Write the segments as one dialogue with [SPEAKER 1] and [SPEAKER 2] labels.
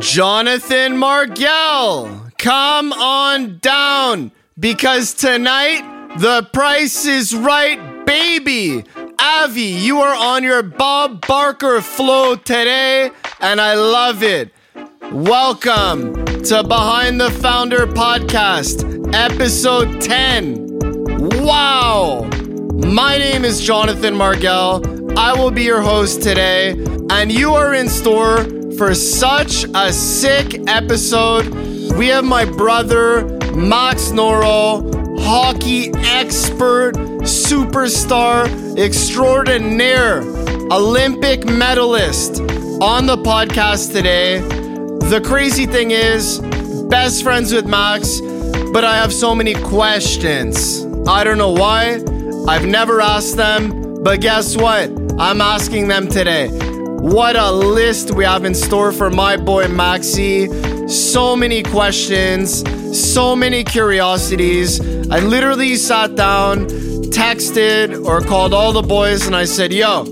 [SPEAKER 1] Jonathan Margell, come on down because tonight the price is right, baby. Avi, you are on your Bob Barker flow today, and I love it. Welcome to Behind the Founder podcast, episode 10. Wow! My name is Jonathan Margell. I will be your host today, and you are in store for such a sick episode. We have my brother, Max Noreau, hockey expert, superstar, extraordinaire, Olympic medalist on the podcast today. The crazy thing is, best friends with Max, but I have so many questions. I don't know why. I've never asked them, but guess what? I'm asking them today. What a list we have in store for my boy Maxi. So many questions, so many curiosities. I literally sat down, texted, or called all the boys, and I said, Yo,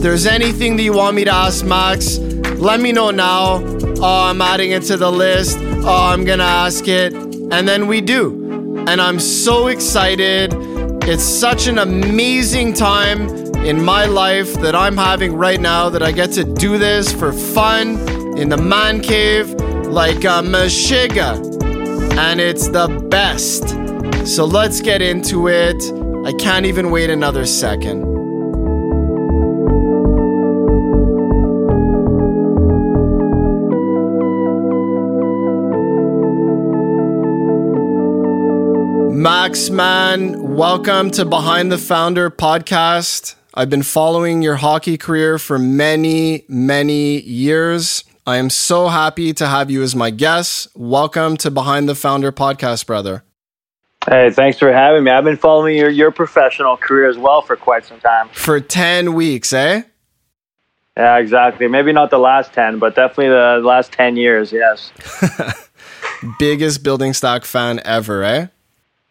[SPEAKER 1] there's anything that you want me to ask Max, let me know now. Oh, I'm adding it to the list. Oh, I'm gonna ask it. And then we do. And I'm so excited. It's such an amazing time in my life that I'm having right now that I get to do this for fun in the man cave like a Meshiga. And it's the best. So let's get into it. I can't even wait another second. Max Man, welcome to Behind the Founder podcast. I've been following your hockey career for many, many years. I am so happy to have you as my guest. Welcome to Behind the Founder podcast, brother.
[SPEAKER 2] Hey, thanks for having me. I've been following your, your professional career as well for quite some time.
[SPEAKER 1] For 10 weeks, eh?
[SPEAKER 2] Yeah, exactly. Maybe not the last 10, but definitely the last 10 years, yes.
[SPEAKER 1] Biggest building stock fan ever, eh?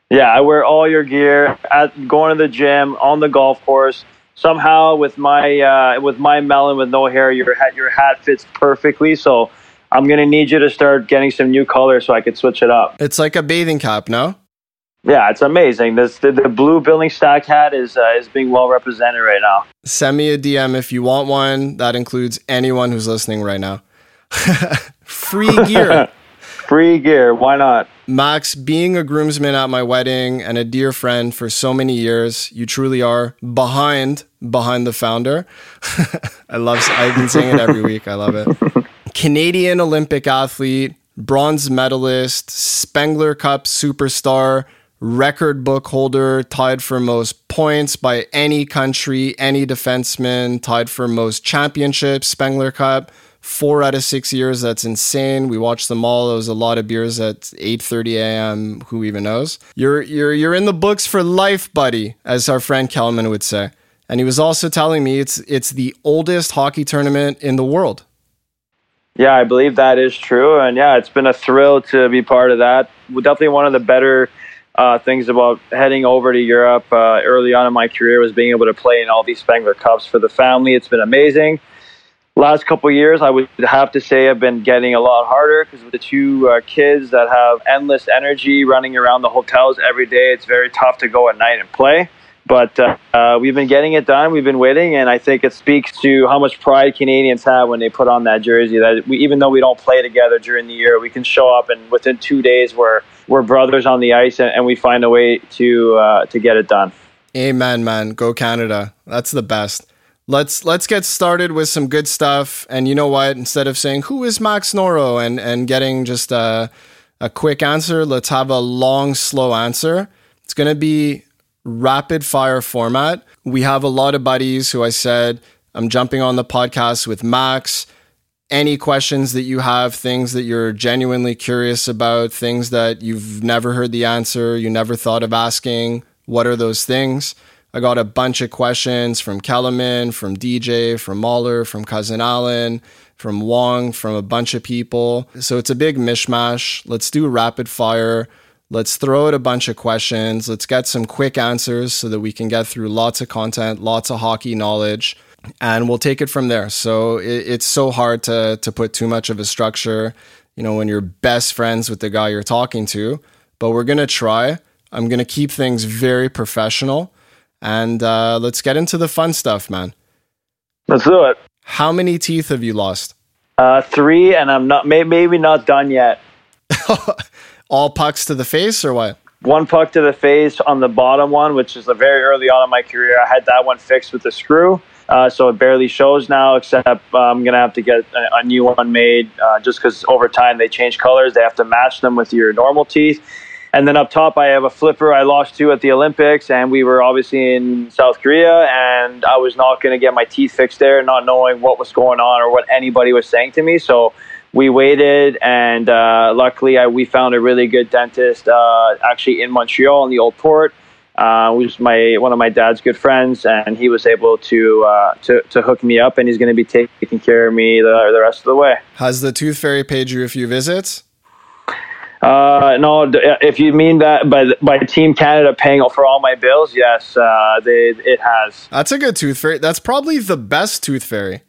[SPEAKER 2] Yeah, I wear all your gear at going to the gym, on the golf course. Somehow, with my uh, with my melon with no hair, your hat your hat fits perfectly. So I'm gonna need you to start getting some new color so I could switch it up.
[SPEAKER 1] It's like a bathing cap, no?
[SPEAKER 2] Yeah, it's amazing. This the, the blue building stock hat is uh, is being well represented right now.
[SPEAKER 1] Send me a DM if you want one. That includes anyone who's listening right now. Free gear.
[SPEAKER 2] Free gear. Why not?
[SPEAKER 1] Max, being a groomsman at my wedding and a dear friend for so many years, you truly are behind behind the founder. I love I've been saying it every week. I love it. Canadian Olympic athlete, bronze medalist, Spengler Cup superstar, record book holder, tied for most points by any country, any defenseman, tied for most championships, Spengler Cup four out of six years. That's insane. We watched them all. It was a lot of beers at 8:30 a.m. Who even knows? You're you're you're in the books for life, buddy, as our friend Kelman would say. And he was also telling me it's it's the oldest hockey tournament in the world.
[SPEAKER 2] Yeah, I believe that is true, and yeah, it's been a thrill to be part of that. Definitely one of the better uh, things about heading over to Europe uh, early on in my career was being able to play in all these Spengler Cups for the family. It's been amazing last couple years, I would have to say I've been getting a lot harder because with the two uh, kids that have endless energy running around the hotels every day, it's very tough to go at night and play. But uh, uh, we've been getting it done. We've been waiting, and I think it speaks to how much pride Canadians have when they put on that jersey. That we, even though we don't play together during the year, we can show up, and within two days, we're we're brothers on the ice, and, and we find a way to uh, to get it done.
[SPEAKER 1] Amen, man. Go Canada. That's the best let's let's get started with some good stuff. And you know what? Instead of saying who is Max Noreau and and getting just a a quick answer, let's have a long, slow answer. It's gonna be rapid fire format. We have a lot of buddies who I said I'm jumping on the podcast with Max. Any questions that you have, things that you're genuinely curious about, things that you've never heard the answer, you never thought of asking, what are those things? I got a bunch of questions from Kellerman, from DJ, from Mahler, from Cousin Allen, from Wong, from a bunch of people. So it's a big mishmash. Let's do rapid fire. Let's throw out a bunch of questions. Let's get some quick answers so that we can get through lots of content, lots of hockey knowledge. and we'll take it from there. So it, it's so hard to to put too much of a structure, you know, when you're best friends with the guy you're talking to. But we're gonna try. I'm gonna keep things very professional, and uh, let's get into the fun stuff, man.
[SPEAKER 2] Let's do it.
[SPEAKER 1] How many teeth have you lost?
[SPEAKER 2] Uh, three, and I'm not may, maybe not done yet.
[SPEAKER 1] All pucks to the face, or what?
[SPEAKER 2] One puck to the face on the bottom one, which is a very early on in my career. I had that one fixed with a screw. Uh, so it barely shows now, except uh, I'm going to have to get a, a, new one made uh, just because over time they change colors. They have to match them with your normal teeth. And then up top, I have a flipper I lost to at the Olympics, and we were obviously in South Korea, and I was not going to get my teeth fixed there, not knowing what was going on or what anybody was saying to me. So we waited, and uh, luckily, I, we found a really good dentist uh, actually in Montreal in the old port. Uh, was my one of my dad's good friends, and he was able to uh, to, to hook me up, and he's going to be taking care of me the, the rest of the way.
[SPEAKER 1] Has the Tooth Fairy paid you a few visits?
[SPEAKER 2] Uh, no, if you mean that by by Team Canada paying for all my bills, yes, uh, they it has.
[SPEAKER 1] That's a good tooth fairy. That's probably the best tooth fairy.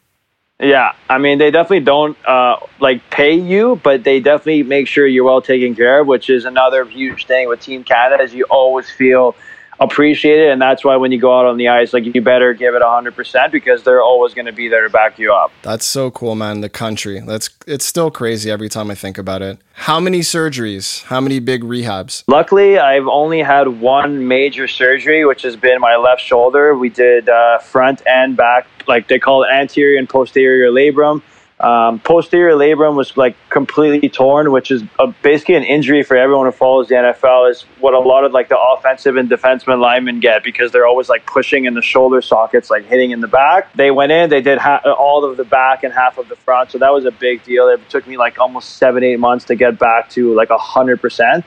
[SPEAKER 2] Yeah, I mean they definitely don't uh, like pay you, but they definitely make sure you're well taken care of, which is another huge thing with Team Canada. Is you always feel appreciate it. And that's why when you go out on the ice, like you better give it a 100% because they're always going to be there to back you up.
[SPEAKER 1] That's so cool, man. The country. That's it's still crazy every time I think about it. How many surgeries? How many big rehabs?
[SPEAKER 2] Luckily, I've only had one major surgery, which has been my left shoulder. We did uh, front and back, like they call it anterior and posterior labrum. Um, posterior labrum was like completely torn, which is a, basically an injury for everyone who follows the NFL. Is what a lot of like the offensive and defenseman linemen get because they're always like pushing in the shoulder sockets, like hitting in the back. They went in, they did ha- all of the back and half of the front, so that was a big deal. It took me like almost seven, eight months to get back to like a hundred percent.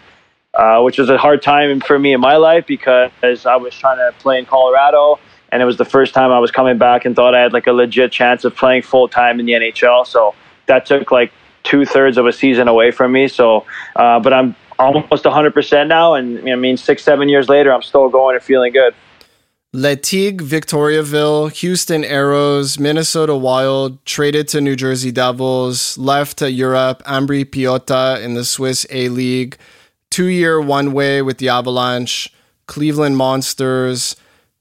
[SPEAKER 2] Uh, which was a hard time for me in my life because I was trying to play in Colorado and it was the first time I was coming back and thought I had like a legit chance of playing full time in the NHL. So that took like two thirds of a season away from me. So, uh, but I'm almost 100% now, and I mean six seven years later, I'm still going and feeling good.
[SPEAKER 1] Les Tigres, Victoriaville, Houston Aeros, Minnesota Wild, traded to New Jersey Devils, left to Europe, Ambri Piotta in the Swiss A League, two year one way with the Avalanche, Cleveland Monsters,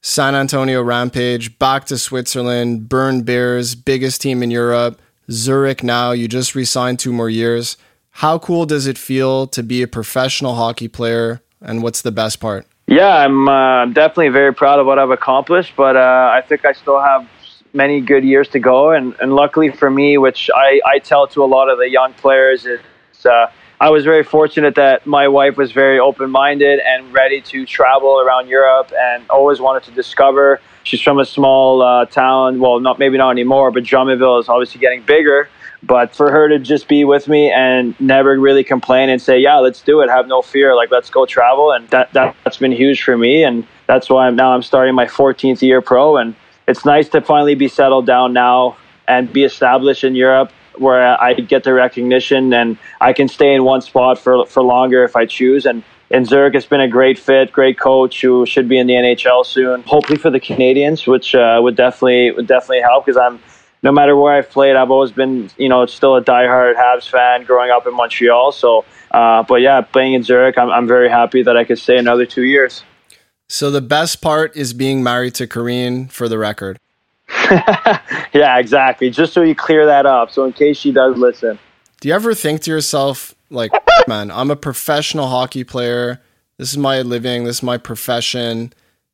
[SPEAKER 1] San Antonio Rampage, back to Switzerland, Bern Bears, biggest team in Europe, Zurich now, you just resigned two more years. How cool does it feel to be a professional hockey player, and what's the best part?
[SPEAKER 2] Yeah, I'm uh, definitely very proud of what I've accomplished, but uh, I think I still have many good years to go. And, and luckily for me, which I, I tell to a lot of the young players, it's uh, I was very fortunate that my wife was very open minded and ready to travel around Europe and always wanted to discover. She's from a small uh, town, well, not maybe not anymore, but Drummondville is obviously getting bigger. But for her to just be with me and never really complain and say, "Yeah, let's do it. Have no fear. Like let's go travel," and that, that that's been huge for me, and that's why I'm now I'm starting my 14th year pro, and it's nice to finally be settled down now and be established in Europe where I get the recognition and I can stay in one spot for for longer if I choose. And in Zurich, it's been a great fit, great coach who should be in the NHL soon. Hopefully for the Canadians, which uh, would definitely would definitely help because I'm no matter where I've played, I've always been you know still a diehard Habs fan growing up in Montreal. So, uh, but yeah, playing in Zurich, I'm I'm very happy that I could stay another two years.
[SPEAKER 1] So the best part is being married to Corrine, for the record.
[SPEAKER 2] yeah, exactly. Just so you clear that up. So in case she does listen.
[SPEAKER 1] Do you ever think to yourself, like, man, I'm a professional hockey player. This is my living. This is my profession.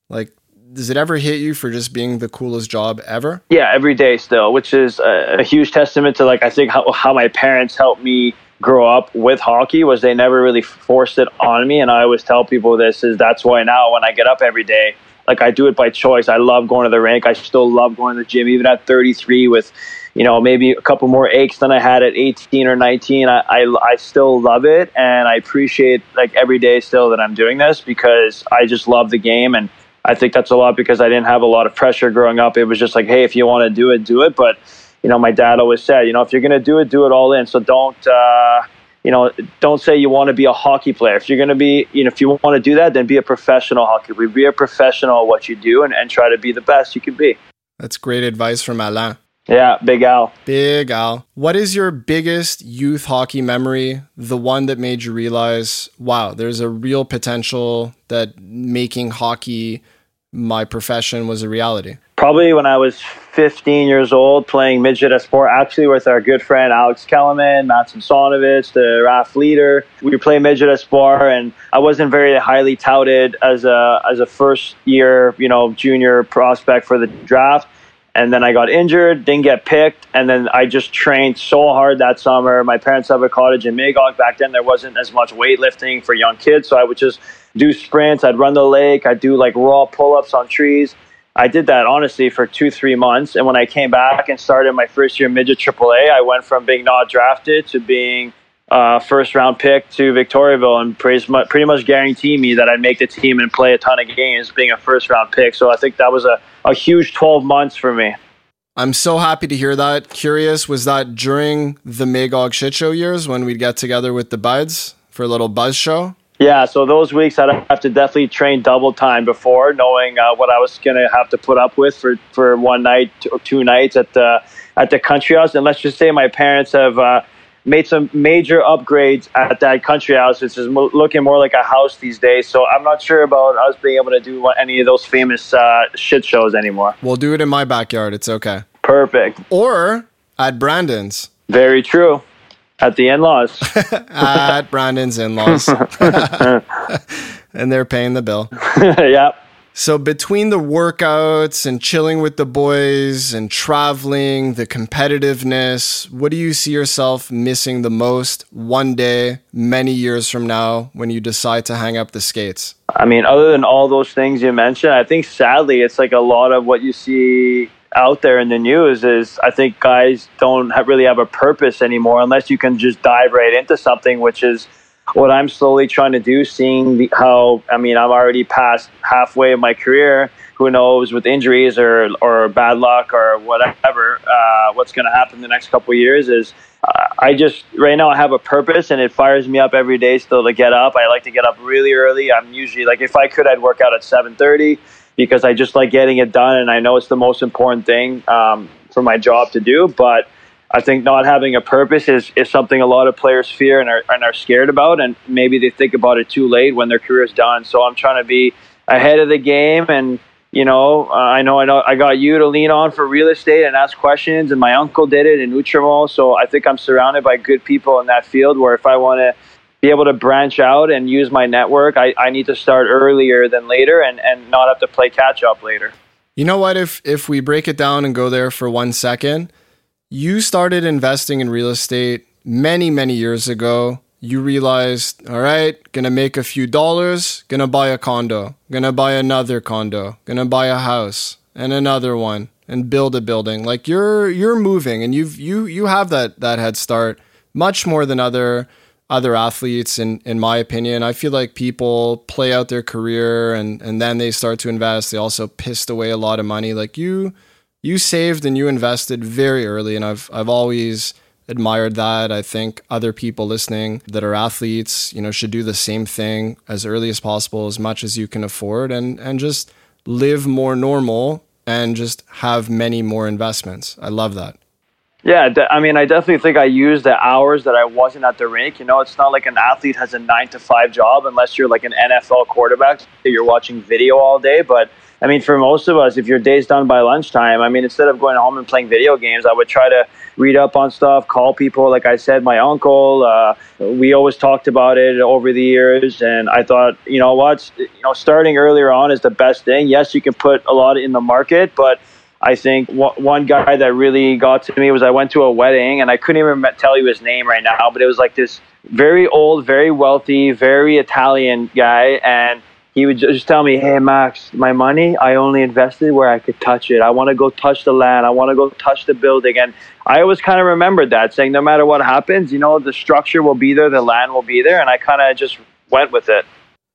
[SPEAKER 1] Like, does it ever hit you for just being the coolest job ever?
[SPEAKER 2] Yeah, every day still, which is a, a huge testament to like I think how, how my parents helped me grow up with hockey was they never really forced it on me and I always tell people this is that's why now when I get up every day like I do it by choice. I love going to the rink. I still love going to the gym, even at 33 with, you know, maybe a couple more aches than I had at 18 or 19. I, I, I still love it. And I appreciate like every day still that I'm doing this because I just love the game. And I think that's a lot because I didn't have a lot of pressure growing up. It was just like, Hey, if you want to do it, do it. But, you know, my dad always said, you know, if you're going to do it, do it all in. So don't, uh, you know, don't say you want to be a hockey player. If you're going to be, you know, if you want to do that, then be a professional hockey player. Be a professional at what you do and, and try to be the best you can be.
[SPEAKER 1] That's great advice from Alain.
[SPEAKER 2] Yeah, Big Al.
[SPEAKER 1] Big Al. What is your biggest youth hockey memory? The one that made you realize, wow, there's a real potential that making hockey my profession was a reality?
[SPEAKER 2] Probably when I was 15 years old, playing midget sport, actually with our good friend Alex Kellerman, Matson Sonovich, the RAF leader. We play midget sport, and I wasn't very highly touted as a as a first year, you know, junior prospect for the draft and then I got injured, didn't get picked, and then I just trained so hard that summer. My parents have a cottage in Magog. Back then, there wasn't as much weightlifting for young kids, so I would just do sprints. I'd run the lake. I'd do like raw pull-ups on trees. I did that honestly for two, three months, and when I came back and started my first year midget AAA, I went from being not drafted to being uh, first round pick to Victoriaville and pretty much, much guaranteed me that I'd make the team and play a ton of games being a first round pick. So I think that was a, a huge 12 months for me.
[SPEAKER 1] I'm so happy to hear that. Curious, was that during the Magog shit show years when we'd get together with the buds for a little buzz show?
[SPEAKER 2] Yeah, so those weeks I'd have to definitely train double time before, knowing uh, what I was gonna have to put up with for, for one night or two nights at the at the country house. And let's just say my parents have uh, made some major upgrades at that country house. which is looking more like a house these days. So I'm not sure about us being able to do any of those famous uh, shit shows anymore.
[SPEAKER 1] We'll do it in my backyard. It's okay.
[SPEAKER 2] Perfect.
[SPEAKER 1] Or at Brandon's.
[SPEAKER 2] Very true. At the in laws.
[SPEAKER 1] at Brandon's in laws. and they're paying the bill.
[SPEAKER 2] yep.
[SPEAKER 1] So between the workouts and chilling with the boys and traveling, the competitiveness, what do you see yourself missing the most one day, many years from now, when you decide to hang up the skates?
[SPEAKER 2] I mean, other than all those things you mentioned, I think sadly it's like a lot of what you see out there in the news is I think guys don't have, really have a purpose anymore unless you can just dive right into something, which is – what I'm slowly trying to do, seeing the, how I mean I'm already past halfway of my career. Who knows with injuries or or bad luck or whatever, uh, what's going to happen the next couple years is. Uh, I just right now I have a purpose and it fires me up every day still to get up. I like to get up really early. I'm usually like if I could I'd work out at 7:30 because I just like getting it done and I know it's the most important thing um, for my job to do. But I think not having a purpose is, is something a lot of players fear and are, and are scared about, and maybe they think about it too late when their career is done. So I'm trying to be ahead of the game, and you know, uh, I know I know I got you to lean on for real estate and ask questions, and my uncle did it in Outremont. So I think I'm surrounded by good people in that field. Where if I want to be able to branch out and use my network, I, I need to start earlier than later, and and not have to play catch up later.
[SPEAKER 1] You know what? If if we break it down and go there for one second you started investing in real estate many, many years ago. You realized, all right, gonna make a few dollars, gonna buy a condo, gonna buy another condo, gonna buy a house and another one and build a building. Like you're you're moving and you've you you have that that head start much more than other other athletes in in my opinion. I feel like people play out their career and and then they start to invest. They also pissed away a lot of money. Like you you saved and you invested very early, and I've I've always admired that. I think other people listening that are athletes, you know, should do the same thing as early as possible, as much as you can afford, and and just live more normal and just have many more investments. I love that.
[SPEAKER 2] Yeah, I mean, I definitely think I used the hours that I wasn't at the rink. You know, it's not like an athlete has a nine to five job unless you're like an NFL quarterback you're watching video all day. But I mean, for most of us, if your day's done by lunchtime, I mean, instead of going home and playing video games, I would try to read up on stuff, call people. Like I said, my uncle, uh, we always talked about it over the years. And I thought, you know what, you know, starting earlier on is the best thing. Yes, you can put a lot in the market, but I think one guy that really got to me was I went to a wedding and I couldn't even tell you his name right now, but it was like this very old, very wealthy, very Italian guy. And he would just tell me, "Hey Max, my money I only invested where I could touch it. I want to go touch the land. I want to go touch the building." And I always kind of remembered that, saying, "No matter what happens, you know, the structure will be there, the land will be there," and I kind of just went with it.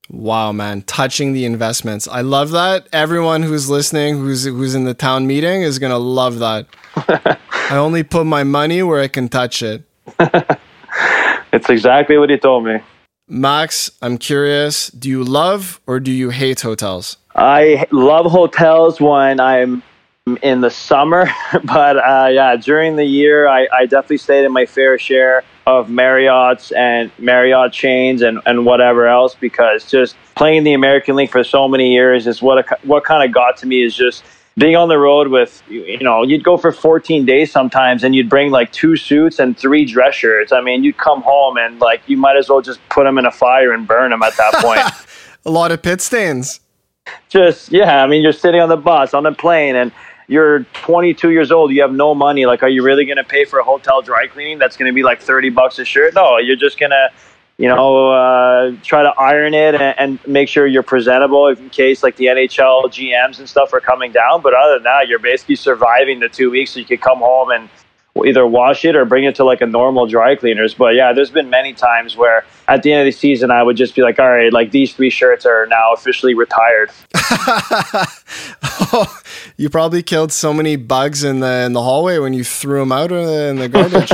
[SPEAKER 1] Wow, man, touching the investments. I love that. Everyone who's listening, who's who's in the town meeting, is gonna love that. I only put my money where I can touch it.
[SPEAKER 2] it's exactly what he told me.
[SPEAKER 1] Max, I'm curious, do you love or do you hate hotels?
[SPEAKER 2] I love hotels when I'm in the summer, but uh, yeah, during the year, I, I definitely stayed in my fair share of Marriott's and Marriott chains and, and whatever else because just playing the American League for so many years is what a, what kind of got to me is just being on the road with you know you'd go for 14 days sometimes and you'd bring like two suits and three dress shirts. I mean you'd come home and like you might as well just put them in a fire and burn them at that point.
[SPEAKER 1] A lot of pit stains
[SPEAKER 2] just yeah i mean you're sitting on the bus on the plane and you're 22 years old you have no money like are you really going to pay for a hotel dry cleaning that's going to be like 30 bucks a shirt no you're just going to you know, uh, try to iron it and, and, make sure you're presentable in case like the NHL GMs and stuff are coming down. But other than that, you're basically surviving the two weeks so you can come home and either wash it or bring it to like a normal dry cleaners. But yeah, there's been many times where at the end of the season, I would just be like, all right, like these three shirts are now officially retired.
[SPEAKER 1] oh, you probably killed so many bugs in the in the hallway when you threw them out in the garbage.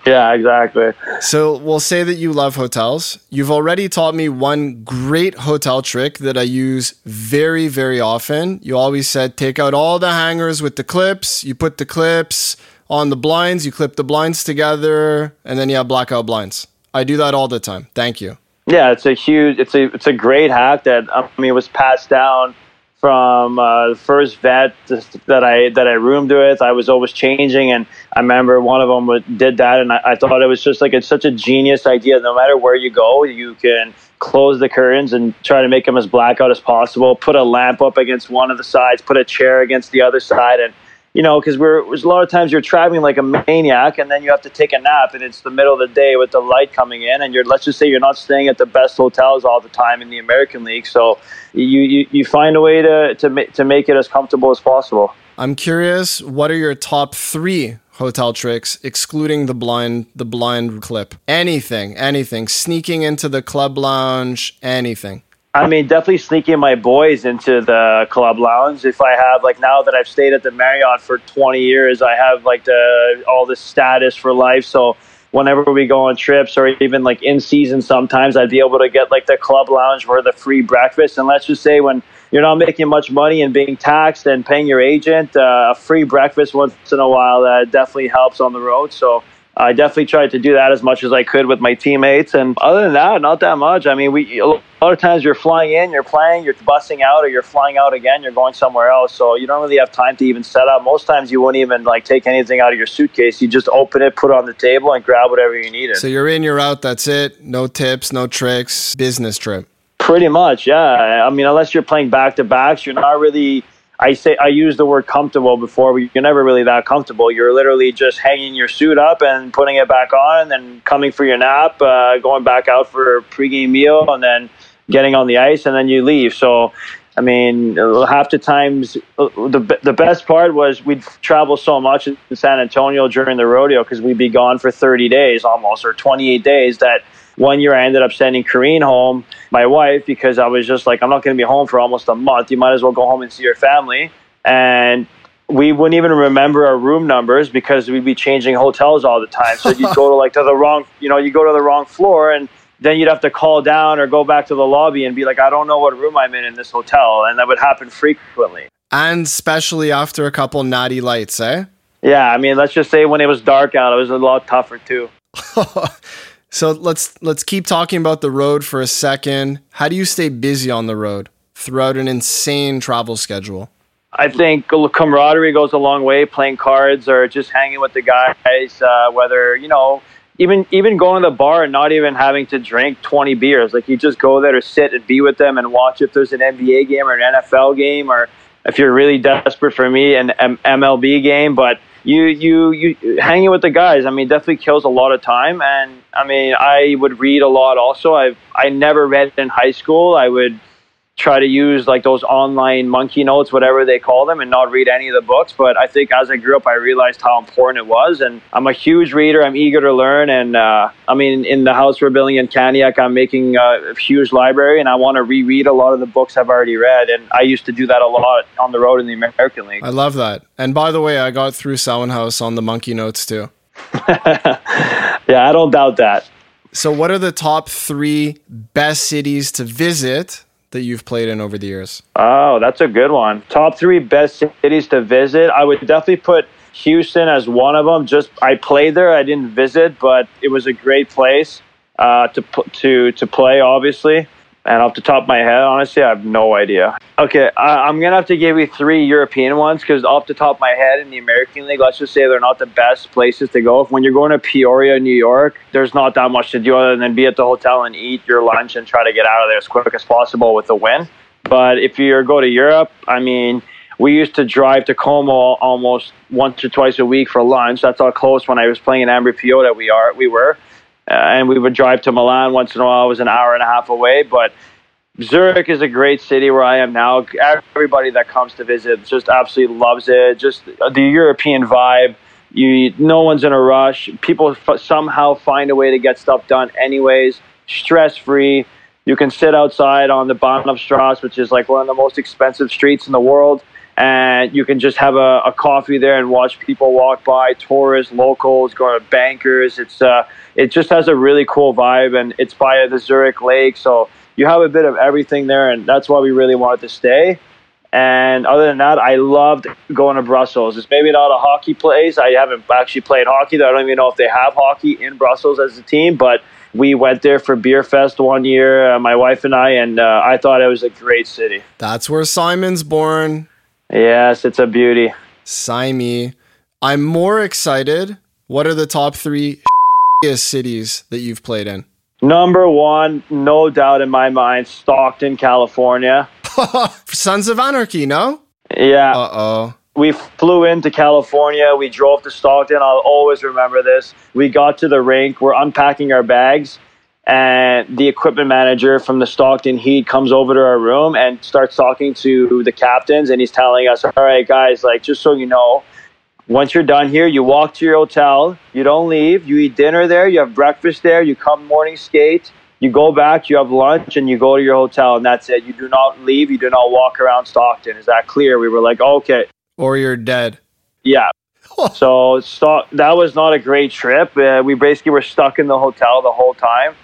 [SPEAKER 2] yeah, exactly.
[SPEAKER 1] So we'll say that you love hotels. You've already taught me one great hotel trick that I use very, very often. You always said take out all the hangers with the clips. You put the clips on the blinds, you clip the blinds together, and then you have blackout blinds. I do that all the time. Thank you.
[SPEAKER 2] Yeah, it's a huge, it's a, it's a great hack that I mean it was passed down from uh, the first vet that I that I roomed with. I was always changing, and I remember one of them did that, and I, I thought it was just like it's such a genius idea. No matter where you go, you can close the curtains and try to make them as blackout as possible. Put a lamp up against one of the sides, put a chair against the other side, and you know, because we're a lot of times you're traveling like a maniac, and then you have to take a nap, and it's the middle of the day with the light coming in, and you're let's just say you're not staying at the best hotels all the time in the American League, so you you, you find a way to to to make it as comfortable as possible.
[SPEAKER 1] I'm curious, what are your top three hotel tricks, excluding the blind the blind clip? Anything, anything, sneaking into the club lounge, anything.
[SPEAKER 2] I mean, definitely sneaking my boys into the club lounge. If I have like now that I've stayed at the Marriott for 20 years, I have like the all the status for life. So whenever we go on trips or even like in season, sometimes I'd be able to get like the club lounge for the free breakfast. And let's just say when you're not making much money and being taxed and paying your agent, uh, a free breakfast once in a while uh, definitely helps on the road. So I definitely tried to do that as much as I could with my teammates. And other than that, not that much. I mean, we a lot of times you're flying in, you're playing, you're bussing out, or you're flying out again, you're going somewhere else. So you don't really have time to even set up. Most times you wouldn't even like take anything out of your suitcase. You just open it, put it on the table, and grab whatever you needed.
[SPEAKER 1] So you're in, you're out. That's it. No tips, no tricks. Business trip.
[SPEAKER 2] Pretty much, yeah. I mean, unless you're playing back to backs, you're not really I say I use the word comfortable before. You're never really that comfortable. You're literally just hanging your suit up and putting it back on, and then coming for your nap, uh, going back out for a pregame meal, and then getting on the ice, and then you leave. So, I mean, half the times, uh, the the best part was we'd travel so much in San Antonio during the rodeo because we'd be gone for 30 days almost or 28 days that one year I ended up sending Corrine home, my wife, because I was just like, I'm not going to be home for almost a month. You might as well go home and see your family. And we wouldn't even remember our room numbers because we'd be changing hotels all the time. So you'd go to like to the wrong, you know, you go to the wrong floor and then you'd have to call down or go back to the lobby and be like, I don't know what room I'm in in this hotel. And that would happen frequently.
[SPEAKER 1] And especially after a couple natty lights, eh?
[SPEAKER 2] Yeah, I mean, let's just say when it was dark out, it was a lot tougher too.
[SPEAKER 1] So let's let's keep talking about the road for a second. How do you stay busy on the road throughout an insane travel schedule?
[SPEAKER 2] I think camaraderie goes a long way. Playing cards or just hanging with the guys, uh, whether you know, even even going to the bar and not even having to drink 20 beers. Like you just go there to sit and be with them and watch if there's an NBA game or an NFL game, or if you're really desperate for me, an MLB game. But you you you hanging with the guys. I mean, definitely kills a lot of time. And I mean, I would read a lot. Also, I I never read in high school. I would try to use like those online monkey notes, whatever they call them, and not read any of the books. But I think as I grew up, I realized how important it was. And I'm a huge reader. I'm eager to learn. And uh, I mean, in the house we're building in Candiac, I'm making a huge library, and I want to reread a lot of the books I've already read. And I used to do that a lot on the road in the American League.
[SPEAKER 1] I love that. And by the way, I got through Samhain House on the monkey notes too.
[SPEAKER 2] yeah, I don't doubt that.
[SPEAKER 1] So, what are the top three best cities to visit that you've played in over the years?
[SPEAKER 2] Oh, that's a good one. Top three best cities to visit. I would definitely put Houston as one of them. Just I played there. I didn't visit, but it was a great place uh, to to to play. Obviously, and off the top of my head, honestly, I have no idea. Okay, I, am gonna have to give you three European ones because off the top of my head, in the American League, let's just say they're not the best places to go. When you're going to Peoria, New York, there's not that much to do other than be at the hotel and eat your lunch and try to get out of there as quick as possible with a win. But if you go to Europe, I mean, we used to drive to Como almost once or twice a week for lunch. That's how close when I was playing in Ambri that we are we were Uh, and we would drive to Milan once in a while. It was an hour and a half away, but Zurich is a great city where I am now. Everybody that comes to visit just absolutely loves it. Just the European vibe. You, no one's in a rush. People f- somehow find a way to get stuff done, anyways. Stress free. You can sit outside on the Bahnhofstrasse, which is like one of the most expensive streets in the world, and you can just have a, a coffee there and watch people walk by, tourists, locals, going to bankers. It's uh, it just has a really cool vibe, and it's by the Zurich Lake, so you have a bit of everything there, and that's why we really wanted to stay. And other than that, I loved going to Brussels. It's maybe not a hockey place. I haven't actually played hockey. Though. I don't even know if they have hockey in Brussels as a team, but we went there for Beer Fest one year, uh, my wife and I, and uh, I thought it was a great city.
[SPEAKER 1] That's where Simon's born.
[SPEAKER 2] Yes, it's a beauty.
[SPEAKER 1] Simi. I'm more excited. What are the top three cities that you've played in?
[SPEAKER 2] Number one, no doubt in my mind, Stockton, California.
[SPEAKER 1] Sons of Anarchy, no?
[SPEAKER 2] Yeah.
[SPEAKER 1] Uh oh.
[SPEAKER 2] We flew into California. We drove to Stockton. I'll always remember this. We got to the rink. We're unpacking our bags, and the equipment manager from the Stockton Heat comes over to our room and starts talking to the captains. And he's telling us, "All right, guys, like just so you know, once you're done here, you walk to your hotel. You don't leave. You eat dinner there. You have breakfast there. You come morning skate. You go back. You have lunch, and you go to your hotel, and that's it. You do not leave. You do not walk around Stockton. Is that clear? We were like, okay.
[SPEAKER 1] Or you're dead.
[SPEAKER 2] Yeah. so stock that was not a great trip. Uh, we basically were stuck in the hotel the whole time.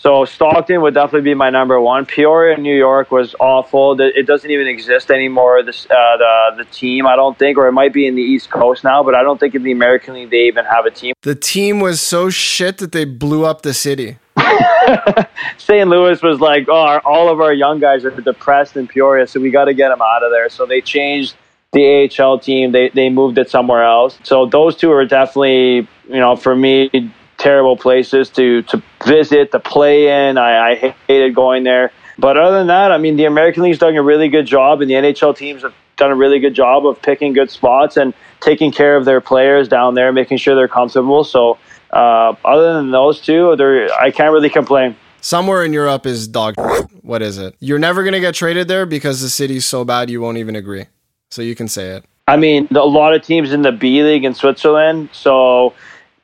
[SPEAKER 2] So Stockton would definitely be my number one. Peoria, New York was awful. It doesn't even exist anymore. This uh, the the team, I don't think, or it might be in the East Coast now, but I don't think in the American League they even have a team.
[SPEAKER 1] The team was so shit that they blew up the city.
[SPEAKER 2] St. Louis was like, oh, all of our young guys are depressed in Peoria, so we got to get them out of there. So they changed the AHL team. They they moved it somewhere else. So those two are definitely, you know, for me terrible places to to visit, to play in. I, I hated going there. But other than that, I mean, the American League's done a really good job, and the NHL teams have done a really good job of picking good spots and taking care of their players down there, making sure they're comfortable. So, uh, other than those two, I can't really complain.
[SPEAKER 1] Somewhere in Europe is dog. What is it? You're never gonna get traded there because the city's so bad you won't even agree. So you can say it.
[SPEAKER 2] I mean, a lot of teams in the B League in Switzerland. So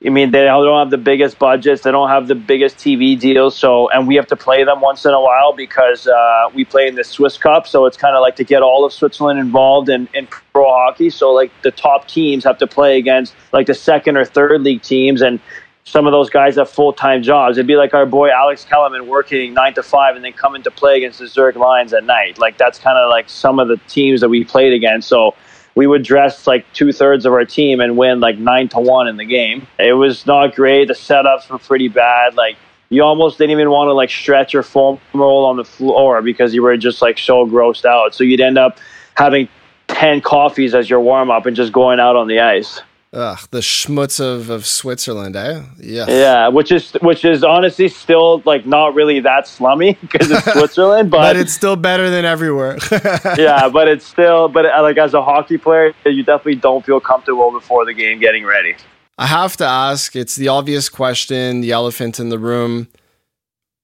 [SPEAKER 2] I mean, they don't have the biggest budgets. They don't have the biggest TV deals. So, and we have to play them once in a while because uh, we play in the Swiss Cup. So it's kind of like to get all of Switzerland involved in, in pro hockey. So like the top teams have to play against like the second or third league teams, and some of those guys have full time jobs. It'd be like our boy Alex Kellerman working nine to five and then coming to play against the Zurich Lions at night. Like that's kind of like some of the teams that we played against. So we would dress like two thirds of our team and win like nine to one in the game. It was not great. The setups were pretty bad. Like you almost didn't even want to like stretch or foam roll on the floor because you were just like so grossed out. So you'd end up having ten coffees as your warm up and just going out on the ice.
[SPEAKER 1] Ugh, the schmutz of, of Switzerland, eh?
[SPEAKER 2] Yeah. Yeah, which is which is honestly still like not really that slummy because it's Switzerland, but,
[SPEAKER 1] but it's still better than everywhere.
[SPEAKER 2] yeah, but it's still but uh, like as a hockey player, you definitely don't feel comfortable before the game getting ready.
[SPEAKER 1] I have to ask, it's the obvious question, the elephant in the room.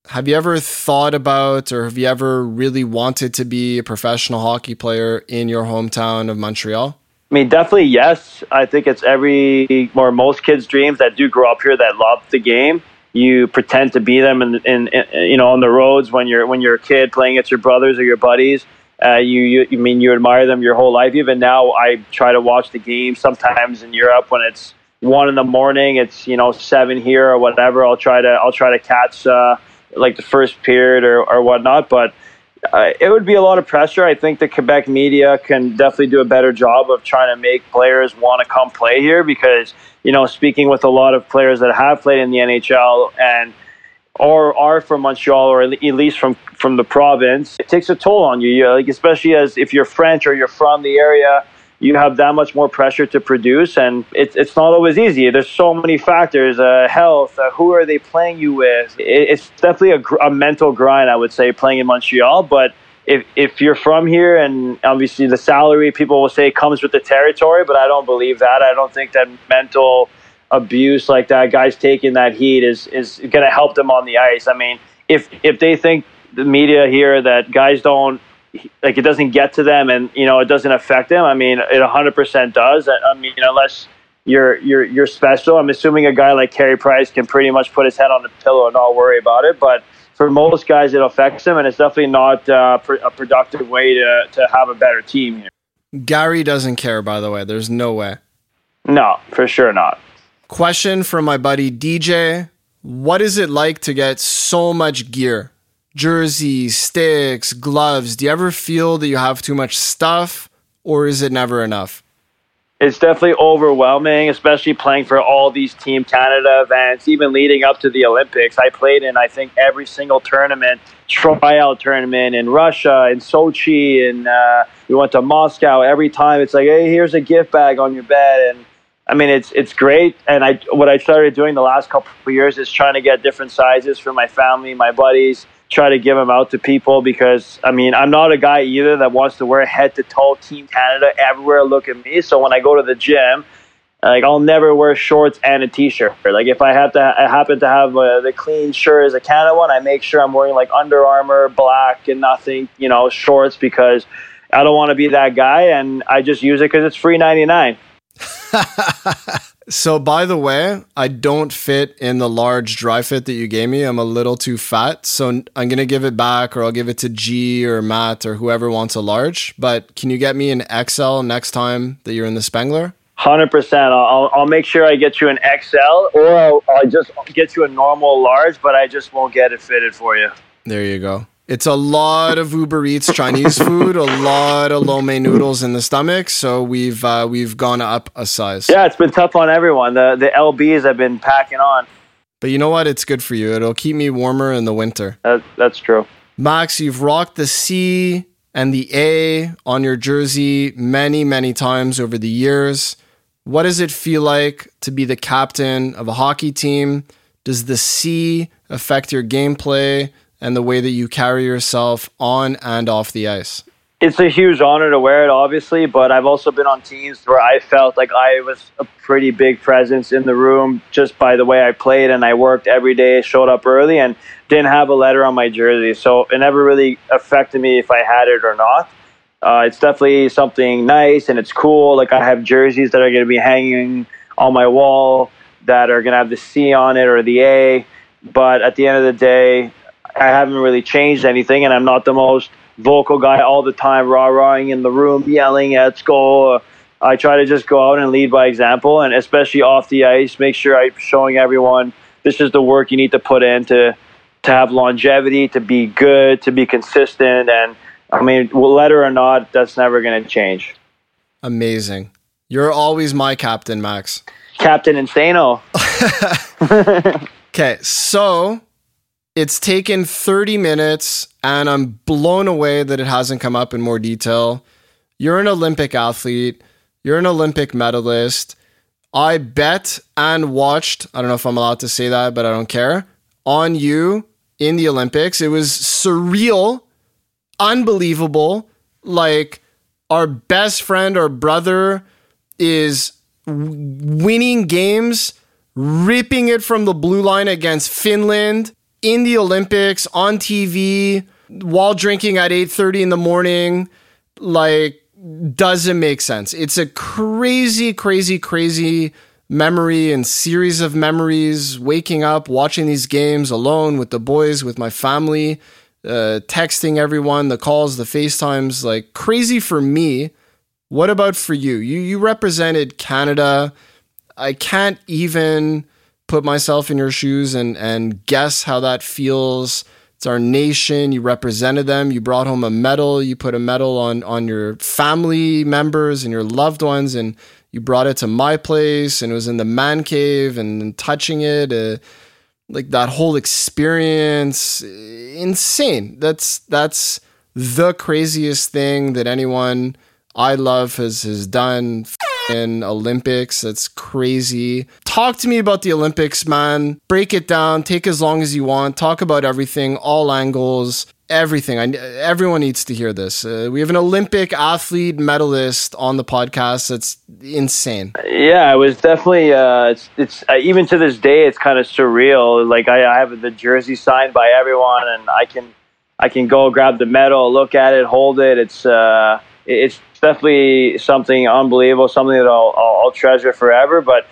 [SPEAKER 1] Have you ever thought about or have you ever really wanted to be a professional hockey player in your hometown of Montreal?
[SPEAKER 2] I mean, definitely yes. I think it's every or most kids' dreams that do grow up here that love the game. You pretend to be them, in, in, in you know, on the roads when you're when you're a kid playing against your brothers or your buddies. Uh, you, you, you mean you admire them your whole life. Even now, I try to watch the game sometimes in Europe when it's one in the morning. It's you know seven here or whatever. I'll try to I'll try to catch uh, like the first period or or whatnot. But uh, it would be a lot of pressure. I think the Quebec media can definitely do a better job of trying to make players want to come play here because, you know, speaking with a lot of players that have played in the NHL and or are from Montreal or at least from from the province, it takes a toll on you. you like especially as if you're French or you're from the area, you have that much more pressure to produce, and it's it's not always easy. There's so many factors: uh, health, uh, who are they playing you with? It, it's definitely a, a mental grind, I would say, playing in Montreal, but. If, if you're from here and obviously the salary people will say comes with the territory but i don't believe that i don't think that mental abuse like that, guys taking that heat is is going to help them on the ice. I mean, if if they think the media here that guys don't like it doesn't get to them and you know it doesn't affect them. I mean, it 100% does. I mean, unless you're you're you're special. I'm assuming a guy like Carey Price can pretty much put his head on the pillow and not worry about it, but for most guys, it affects them, and it's definitely not uh, a productive way to, to have a better team here.
[SPEAKER 1] Gary doesn't care, by the way. There's no way.
[SPEAKER 2] No, for sure not.
[SPEAKER 1] Question from my buddy DJ What is it like to get so much gear? Jerseys, sticks, gloves. Do you ever feel that you have too much stuff or is it never enough?
[SPEAKER 2] It's definitely overwhelming, especially playing for all these Team Canada events, even leading up to the Olympics. I played in, I think, every single tournament, tryout tournament in Russia, in Sochi, and uh, we went to Moscow. Every time it's like, hey, here's a gift bag on your bed. And I mean, it's it's great. And I what I started doing the last couple of years is trying to get different sizes for my family, my buddies, try to give them out to people because I mean, I'm not a guy either that wants to wear head to toe Team Canada everywhere. Look at me. So when I go to the gym, like I'll never wear shorts and a t-shirt. Like if I have to, I happen to have uh, the clean shirt as a Canada one, I make sure I'm wearing like Under Armour black and nothing, you know, shorts because I don't want to be that guy, and I just use it because it's free ninety nine.
[SPEAKER 1] so, by the way, I don't fit in the large dry fit that you gave me. I'm a little too fat. So, I'm going to give it back or I'll give it to G or Matt or whoever wants a large. But can you get me an XL next time that you're in the Spengler?
[SPEAKER 2] Hundred percent. I'll I'll make sure I get you an XL, or I'll, I'll just get you a normal large, but I just won't get it fitted for you.
[SPEAKER 1] There you go. It's a lot of Uber Eats Chinese food, a lot of lo mein noodles in the stomach. So we've uh, we've gone up a size.
[SPEAKER 2] Yeah, it's been tough on everyone. The the lbs have been packing on.
[SPEAKER 1] But you know what? It's good for you. It'll keep me warmer in the winter.
[SPEAKER 2] That, that's true.
[SPEAKER 1] Max, you've rocked the C and the A on your jersey many, many times over the years. What does it feel like to be the captain of a hockey team? Does the C affect your gameplay? And the way that you carry yourself on and off the ice?
[SPEAKER 2] It's a huge honor to wear it, obviously, but I've also been on teams where I felt like I was a pretty big presence in the room just by the way I played and I worked every day, showed up early, and didn't have a letter on my jersey. So it never really affected me if I had it or not. Uh, it's definitely something nice and it's cool. Like I have jerseys that are going to be hanging on my wall that are going to have the C on it or the A. But at the end of the day, I haven't really changed anything, and I'm not the most vocal guy all the time, rah rahing in the room, yelling at school. I try to just go out and lead by example, and especially off the ice, make sure I'm showing everyone this is the work you need to put in to to have longevity, to be good, to be consistent, and I mean, letter or not, that's never going to change.
[SPEAKER 1] Amazing. You're always my captain, Max.
[SPEAKER 2] Captain Insano.
[SPEAKER 1] okay, so it's taken 30 minutes, and I'm blown away that it hasn't come up in more detail. You're an Olympic athlete, you're an Olympic medalist. I bet and watched, I don't know if I'm allowed to say that, but I don't care, on you in the Olympics. It was surreal, unbelievable. Like, our best friend, our brother, is winning games, ripping it from the blue line against Finland in the Olympics on TV while drinking at 8:30 in the morning like doesn't make sense. It's a crazy crazy crazy memory and series of memories waking up watching these games alone with the boys with my family uh, texting everyone the calls the FaceTimes like crazy for me. What about for you? You you represented Canada. I can't even put myself in your shoes and and guess how that feels It's our nation. You represented them. You brought home a medal. You put a medal on on your family members and your loved ones, and you brought it to my place, and it was in the man cave, and, and touching it, uh, like that whole experience, insane. That's that's the craziest thing that anyone I love has has done Olympics. That's crazy. Talk to me about the Olympics, man. Break it down. Take as long as you want. Talk about everything, all angles, everything. I, everyone needs to hear this. Uh, we have an Olympic athlete medalist on the podcast. That's insane.
[SPEAKER 2] Yeah, it was definitely. Uh, it's it's uh, even to this day, it's kind of surreal. Like I, I have the jersey signed by everyone, and I can I can go grab the medal, look at it, hold it. It's uh, it's definitely something unbelievable, something that I'll, I'll, I'll treasure forever. But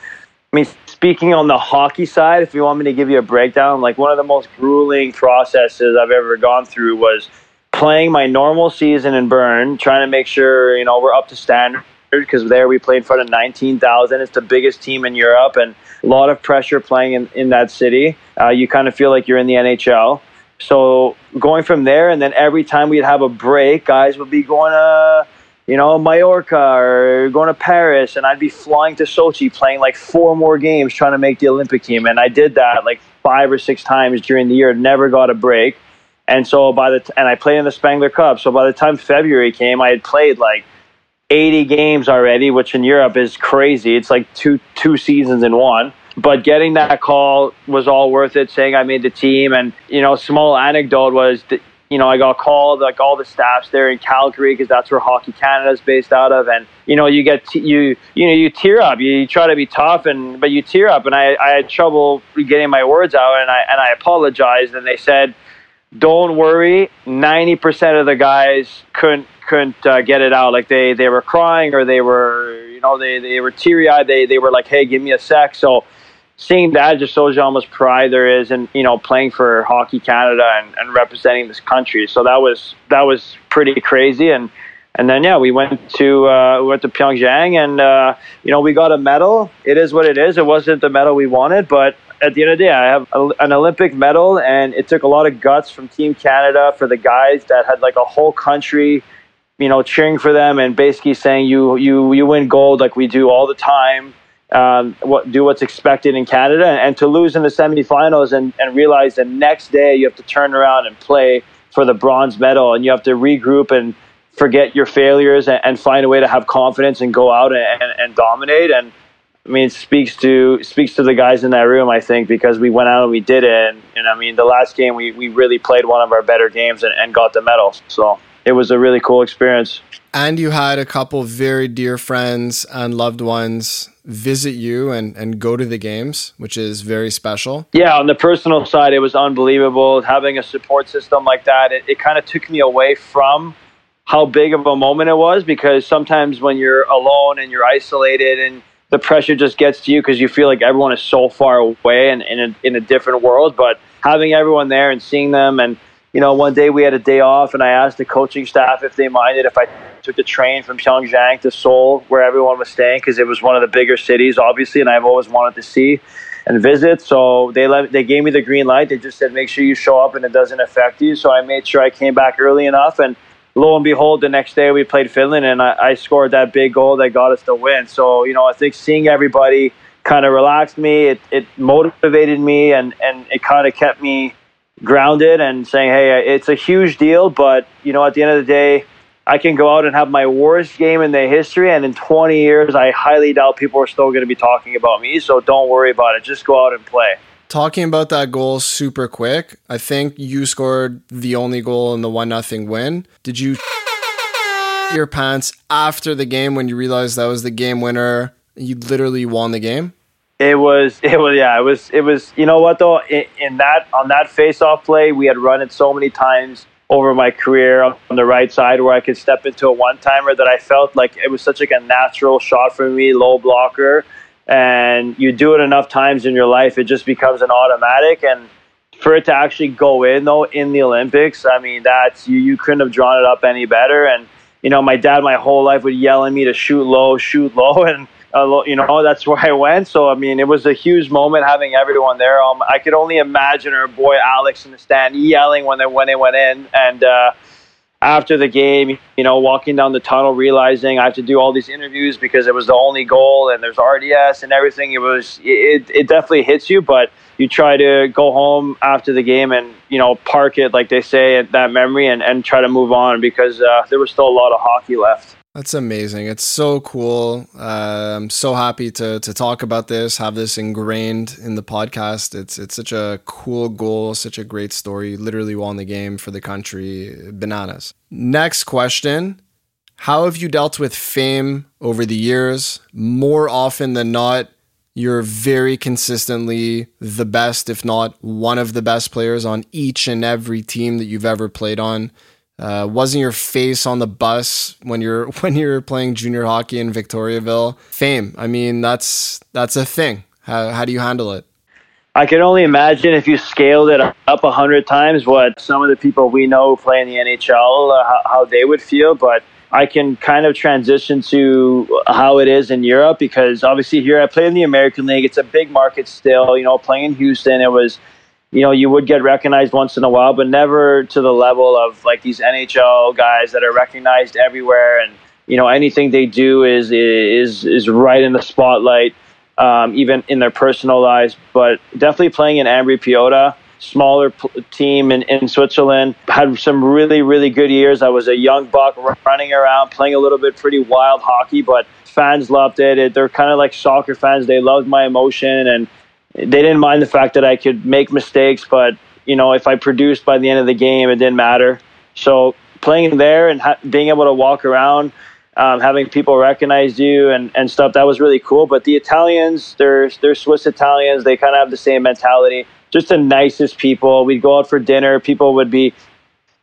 [SPEAKER 2] I mean, speaking on the hockey side, if you want me to give you a breakdown, like one of the most grueling processes I've ever gone through was playing my normal season in Bern, trying to make sure you know we're up to standard because there we played in front of 19,000. It's the biggest team in Europe and a lot of pressure playing in, in that city. Uh, you kind of feel like you're in the NHL. So going from there, and then every time we'd have a break, guys would be going to you know, Mallorca or going to Paris, and I'd be flying to Sochi playing like four more games trying to make the Olympic team. And I did that like five or six times during the year, never got a break. And so by the t- and I played in the Spengler Cup. So by the time February came, I had played like 80 games already, which in Europe is crazy. It's like two two seasons in one. But getting that call was all worth it. Saying I made the team, and you know, small anecdote was you know, I got called like all the staffs there in Calgary because that's where Hockey Canada is based out of, and you know, you get t- you you know you tear up. You, you, try to be tough, and but you tear up, and I, I had trouble getting my words out, and I and I apologized, and they said, "Don't worry, ninety percent of the guys couldn't couldn't uh, get it out. Like they they were crying or they were you know they they were teary eyed. They they were like, hey, give me a sec. So seeing that just shows you how much pride there is in you know playing for Hockey Canada and, and representing this country. So that was that was pretty crazy and. And then yeah, we went to uh, we went to Pyeongchang, and uh, you know we got a medal. It is what it is. It wasn't the medal we wanted, but at the end of the day, I have a, an Olympic medal, and it took a lot of guts from Team Canada for the guys that had like a whole country, you know, cheering for them and basically saying you you you win gold like we do all the time um, what do what's expected in Canada, and, to lose in the semifinals and, and realize the next day you have to turn around and play for the bronze medal, and you have to regroup and forget your failures and, and find a way to have confidence and go out and, and, and dominate. And I mean, it speaks to speaks to the guys in that room, I think, because we went out and we did it. And, and I mean, the last game we, we really played one of our better games and, and got the medal. So it was a really cool experience.
[SPEAKER 1] And you had a couple very dear friends and loved ones visit you and, and go to the games, which is very special.
[SPEAKER 2] Yeah, on the personal side, it was unbelievable. Having a support system like that, it, it kind of took me away from how big of a moment it was because sometimes when you're alone and you're isolated and the pressure just gets to you because you feel like everyone is so far away and in a, in a different world. But having everyone there and seeing them and you know, one day we had a day off, and I asked the coaching staff if they minded if I took the train from Pyeongchang to Seoul, where everyone was staying, because it was one of the bigger cities, obviously, and I've always wanted to see and visit. So they let they gave me the green light. They just said, make sure you show up and it doesn't affect you. So I made sure I came back early enough, and lo and behold, the next day we played Finland, and I, I scored that big goal that got us the win. So you know, I think seeing everybody kind of relaxed me. It, it motivated me, and and it kind of kept me grounded and saying, hey, it's a huge deal, but you know, at the end of the day, I can go out and have my worst game in the history, and in 20 years, I highly doubt people are still going to be talking about me. So don't worry about it. Just go out and play.
[SPEAKER 1] Talking about that goal super quick, I think you scored the only goal in the one nothing win. Did you your pants after the game when you realized that was the game winner? You literally won the game.
[SPEAKER 2] It was, it was, yeah, it was, it was. You know what though? In, in that on that face-off play, we had run it so many times over my career on the right side where I could step into a one-timer that I felt like it was such like a natural shot for me, low blocker, and you do it enough times in your life, it just becomes an automatic. And for it to actually go in though in the Olympics, I mean, that's you you couldn't have drawn it up any better. And you know, my dad my whole life would yell at me to shoot low, shoot low, and uh, you know, that's where I went. So I mean, it was a huge moment having everyone there. Um, I could only imagine our boy Alex in the stand yelling when they when they went in, and uh, after the game, you know, walking down the tunnel, realizing I have to do all these interviews because it was the only goal, and there's RDS and everything. It was it it definitely hits you, but you try to go home after the game and you know park it like they say that memory and, and try to move on because uh, there was still a lot of hockey left
[SPEAKER 1] that's amazing. It's so cool. Uh, I'm so happy to to talk about this, have this ingrained in the podcast. It's it's such a cool goal, such a great story. Literally won the game for the country. Bananas. Next question. How have you dealt with fame over the years? More often than not, you're very consistently the best, if not one of the best players on each and every team that you've ever played on. Uh, wasn't your face on the bus when you're when you're playing junior hockey in Victoriaville? Fame. I mean, that's that's a thing. How how do you handle it?
[SPEAKER 2] I can only imagine if you scaled it up a hundred times, what some of the people we know play in the NHL, uh, how, how they would feel. But I can kind of transition to how it is in Europe because obviously here I play in the American League. It's a big market still. You know, playing in Houston, it was you know, you would get recognized once in a while, but never to the level of like these NHL guys that are recognized everywhere, and you know, anything they do is is is right in the spotlight, um, even in their personal lives. But definitely playing in Ambri Piotta, smaller p- team in, in Switzerland, had some really really good years. I was a young buck running around, playing a little bit pretty wild hockey, but fans loved it. They're kind of like soccer fans. They loved my emotion and they didn't mind the fact that I could make mistakes, but you know, if I produced by the end of the game, it didn't matter. So playing there and ha- being able to walk around, um, having people recognize you and, and stuff, that was really cool. But the Italians, they're they're Swiss Italians. They kind of have the same mentality. Just the nicest people. We'd go out for dinner. People would be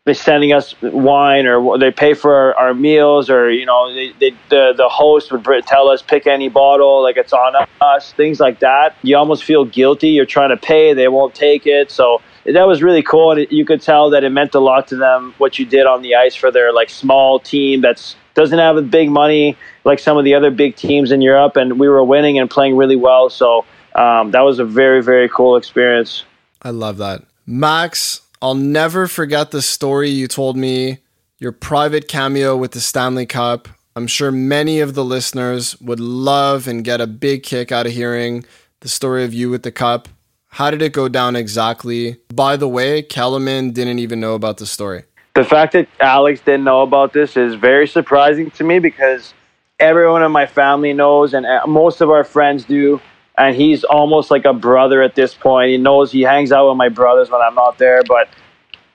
[SPEAKER 2] they're sending us wine or they pay for our, our meals or you know they, they, the the host would tell us pick any bottle like it's on us things like that. You almost feel guilty. You're trying to pay they won't take it. So that was really cool and you could tell that it meant a lot to them what you did on the ice for their like small team that's doesn't have a big money like some of the other big teams in Europe and we were winning and playing really well. So um, that was a very very cool experience.
[SPEAKER 1] I love that. Max I'll never forget the story you told me, your private cameo with the Stanley Cup. I'm sure many of the listeners would love and get a big kick out of hearing the story of you with the cup. How did it go down exactly? By the way, Kellerman didn't even know about the story.
[SPEAKER 2] The fact that Alex didn't know about this is very surprising to me because everyone in my family knows and uh, most of our friends do and he's almost like a brother at this point. He knows he hangs out with my brothers when I'm not there. But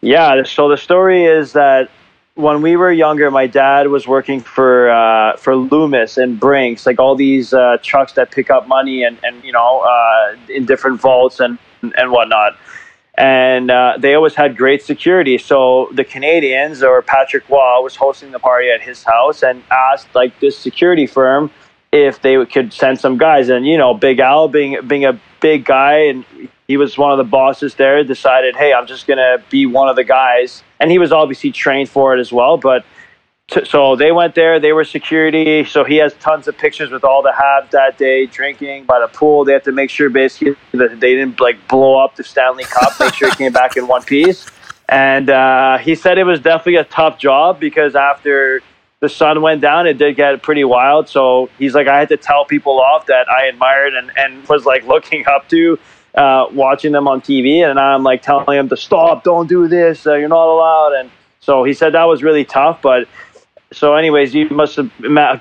[SPEAKER 2] yeah, so the story is that when we were younger, my dad was working for uh, for Loomis and Brinks, like all these uh, trucks that pick up money and and you know uh, in different vaults and and whatnot. And uh, they always had great security. So the Canadiens or Patrick Roy was hosting the party at his house and asked like this security firm if they could send some guys. And you know, Big Al being being a big guy and he was one of the bosses there, decided, hey, I'm just gonna be one of the guys. And he was obviously trained for it as well, but. T- so they went there. They were security. So he has tons of pictures with all the Habs that day drinking by the pool. They had to make sure basically that they didn't like blow up the Stanley Cup. make sure he came back in one piece. And uh, he said it was definitely a tough job because after the sun went down, it did get pretty wild. So he's like, I had to tell people off that I admired and, and was like looking up to, uh, watching them on TV. And I'm like telling him to stop, don't do this, uh, you're not allowed. And so he said that was really tough. But so, anyways, you must have,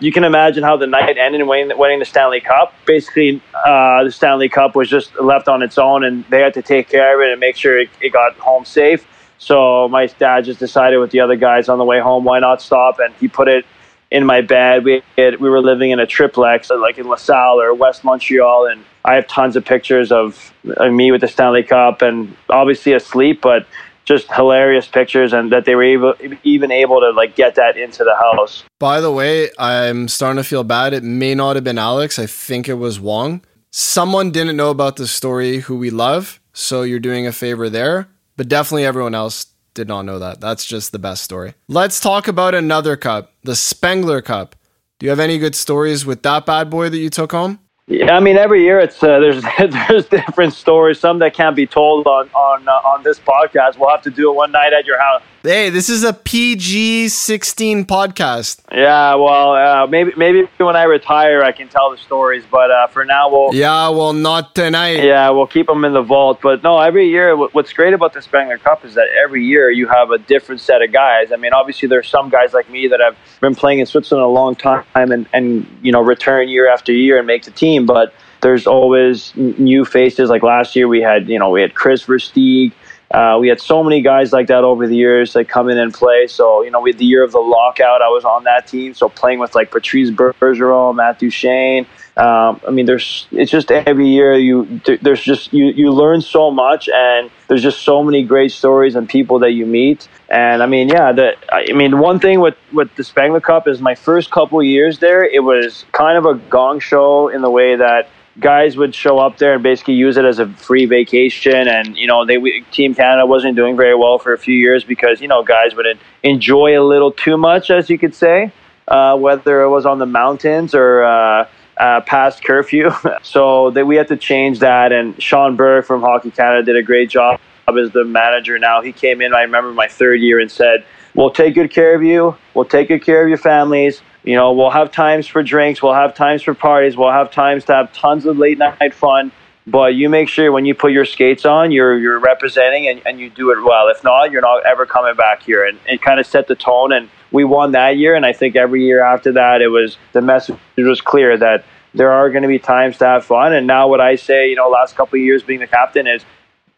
[SPEAKER 2] you can imagine how the night ended winning, winning the Stanley Cup. Basically, uh, the Stanley Cup was just left on its own, and they had to take care of it and make sure it, it got home safe. So my dad just decided with the other guys on the way home, why not stop? And he put it in my bed. We had, we were living in a triplex, uh, like in LaSalle or West Montreal, and I have tons of pictures of, of me with the Stanley Cup, and obviously asleep, but just hilarious pictures, and that they were able, even able to like get that into the house.
[SPEAKER 1] By the way, I'm starting to feel bad. It may not have been Alex. I think it was Wong. Someone didn't know about the story who we love, so you're doing a favor there but definitely everyone else did not know that. That's just the best story. Let's talk about another cup, the Spengler Cup. Do you have any good stories with that bad boy that you took home?
[SPEAKER 2] Yeah, I mean, every year it's uh, there's there's different stories. Some that can't be told on on uh, on this podcast. We'll have to do it one night at your house.
[SPEAKER 1] Hey, this is a PG sixteen podcast.
[SPEAKER 2] Yeah, well, uh, maybe maybe when I retire, I can tell the stories. But uh, for now, we'll
[SPEAKER 1] yeah, well, not tonight.
[SPEAKER 2] Yeah, we'll keep them in the vault. But no, every year, what's great about the Spengler Cup is that every year you have a different set of guys. I mean, obviously there's some guys like me that have been playing in Switzerland a long time and and you know return year after year and make the team, but there's always new faces. Like last year, we had you know we had Kris Versteeg. Uh, we had so many guys like that over the years that come in and play. So, you know, we had the year of the lockout, I was on that team. So playing with like Patrice Bergeron, Matt Duchene. Um, I mean, there's it's just every year you there's just you you learn so much, and there's just so many great stories and people that you meet. And I mean, yeah, the I mean, one thing with with the Spengler Cup is my first couple years there, it was kind of a gong show in the way that guys would show up there and basically use it as a free vacation. And you know, they Team Canada wasn't doing very well for a few years because you know guys would enjoy a little too much, as you could say, uh, whether it was on the mountains or. Uh, uh, past curfew, so that we had to change that. And Sean Burke from Hockey Canada did a great job as the manager. Now he came in. I remember my third year and said, "We'll take good care of you. We'll take good care of your families. You know, we'll have times for drinks, we'll have times for parties, we'll have times to have tons of late night fun. But you make sure when you put your skates on, you're you're representing and, and you do it well. If not, you're not ever coming back here. And it kind of set the tone. And we won that year. And I think every year after that, it was the message was clear that there are going to be times to have fun. And now, what I say, you know, last couple of years being the captain is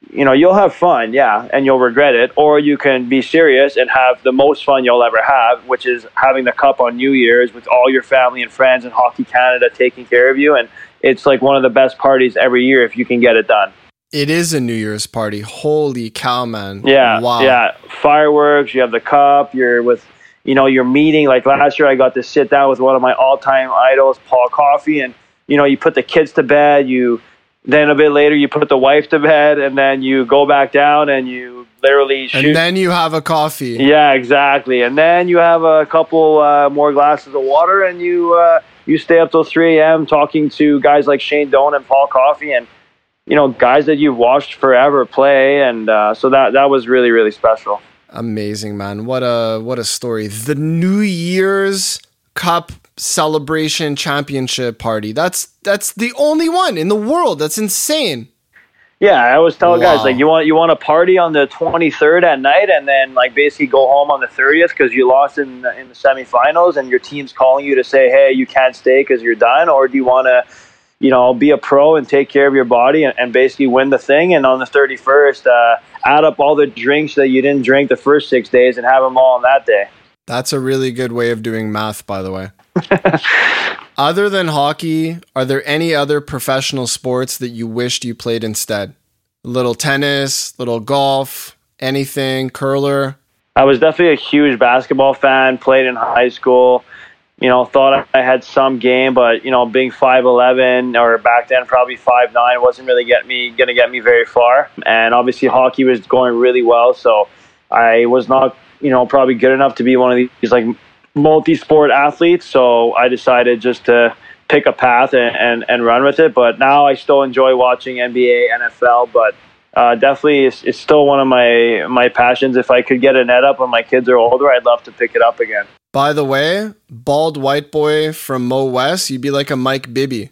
[SPEAKER 2] you know, you'll have fun, yeah, and you'll regret it, or you can be serious and have the most fun you'll ever have, which is having the cup on New Year's with all your family and friends and Hockey Canada taking care of you. And it's like one of the best parties every year if you can get it done.
[SPEAKER 1] It is a New Year's party. Holy cow, man.
[SPEAKER 2] Yeah.
[SPEAKER 1] Wow.
[SPEAKER 2] Yeah. Fireworks, you have the cup, you're with, you know, you're meeting. Like last year, I got to sit down with one of my all time idols, Paul Coffey, and, you know, you put the kids to bed, you, then a bit later, you put the wife to bed, and then you go back down and you literally shoot.
[SPEAKER 1] And then you have a coffee.
[SPEAKER 2] Yeah, exactly. And then you have a couple uh, more glasses of water, and you uh, you stay up till 3 a.m. talking to guys like Shane Doan and Paul Coffey, and you know guys that you've watched forever play, and uh, so that that was really really special.
[SPEAKER 1] Amazing, man! What a what a story. The New Year's Cup celebration championship party. That's that's the only one in the world. That's insane.
[SPEAKER 2] Yeah, I always tell wow. guys like you want you want to party on the 23rd at night and then like basically go home on the 30th because you lost in in the semifinals and your team's calling you to say hey you can't stay because you're done or do you want to you know be a pro and take care of your body and, and basically win the thing and on the 31st uh, add up all the drinks that you didn't drink the first six days and have them all on that day.
[SPEAKER 1] That's a really good way of doing math, by the way. other than hockey, are there any other professional sports that you wished you played instead? Little tennis, little golf, anything, curler?
[SPEAKER 2] I was definitely a huge basketball fan, played in high school. You know, thought I had some game, but you know, being five eleven or back then probably five nine wasn't really get me gonna get me very far. And obviously hockey was going really well, so I was not, you know, probably good enough to be one of these like multi-sport athlete, so I decided just to pick a path and, and, and run with it. But now I still enjoy watching NBA, NFL, but uh, definitely it's, it's still one of my my passions. If I could get a net up when my kids are older, I'd love to pick it up again.
[SPEAKER 1] By the way, bald white boy from Mo West, you'd be like a Mike Bibby.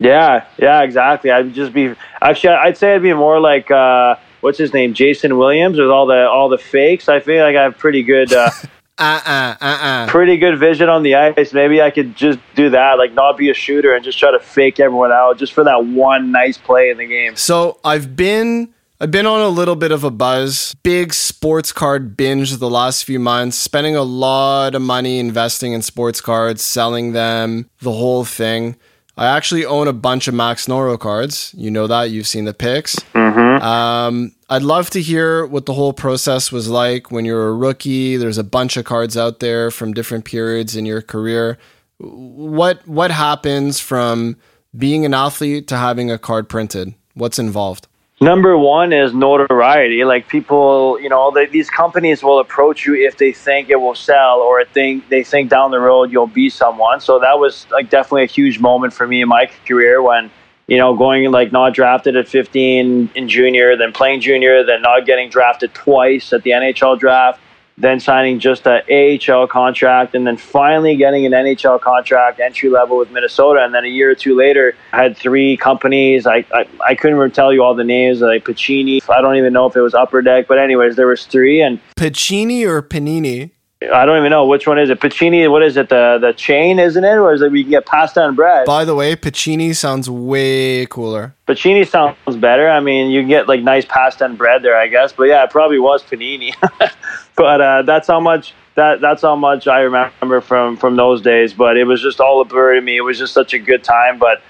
[SPEAKER 2] Yeah, yeah, exactly. I'd just be actually. I'd say I'd be more like uh, what's his name, Jason Williams, with all the all the fakes. I feel like I have pretty good. Uh,
[SPEAKER 1] uh-uh, uh-uh.
[SPEAKER 2] Pretty good vision on the ice. Maybe I could just do that, like not be a shooter and just try to fake everyone out just for that one nice play in the game.
[SPEAKER 1] So I've been I've been on a little bit of a buzz. Big sports card binge the last few months, spending a lot of money investing in sports cards, selling them, the whole thing. I actually own a bunch of Max Noreau cards. You know that. You've seen the pics.
[SPEAKER 2] Mm-hmm.
[SPEAKER 1] Um, I'd love to hear what the whole process was like when you're a rookie. There's a bunch of cards out there from different periods in your career. What what happens from being an athlete to having a card printed? What's involved?
[SPEAKER 2] Number one is notoriety. Like people, you know, these companies will approach you if they think it will sell or think they think down the road you'll be someone. So that was like definitely a huge moment for me in my career when, you know, going like not drafted at 15 in junior, then playing junior, then not getting drafted twice at the NHL draft, then signing just a AHL contract, and then finally getting an NHL contract entry level with Minnesota. And then a year or two later, I had three companies. I, I, I couldn't even tell you all the names, like Pacini. I don't even know if it was Upper Deck, but anyways, there was three. And
[SPEAKER 1] Pacini or Panini?
[SPEAKER 2] I don't even know which one is it. Pacini, what is it? The the chain, isn't it? Or is it we can get pasta and bread?
[SPEAKER 1] By the way, Pacini sounds way cooler.
[SPEAKER 2] Pacini sounds better. I mean, you can get like nice pasta and bread there, I guess. But yeah, it probably was panini. but uh, that's how much that that's how much I remember from from those days. But it was just all a blur to me. It was just such a good time. But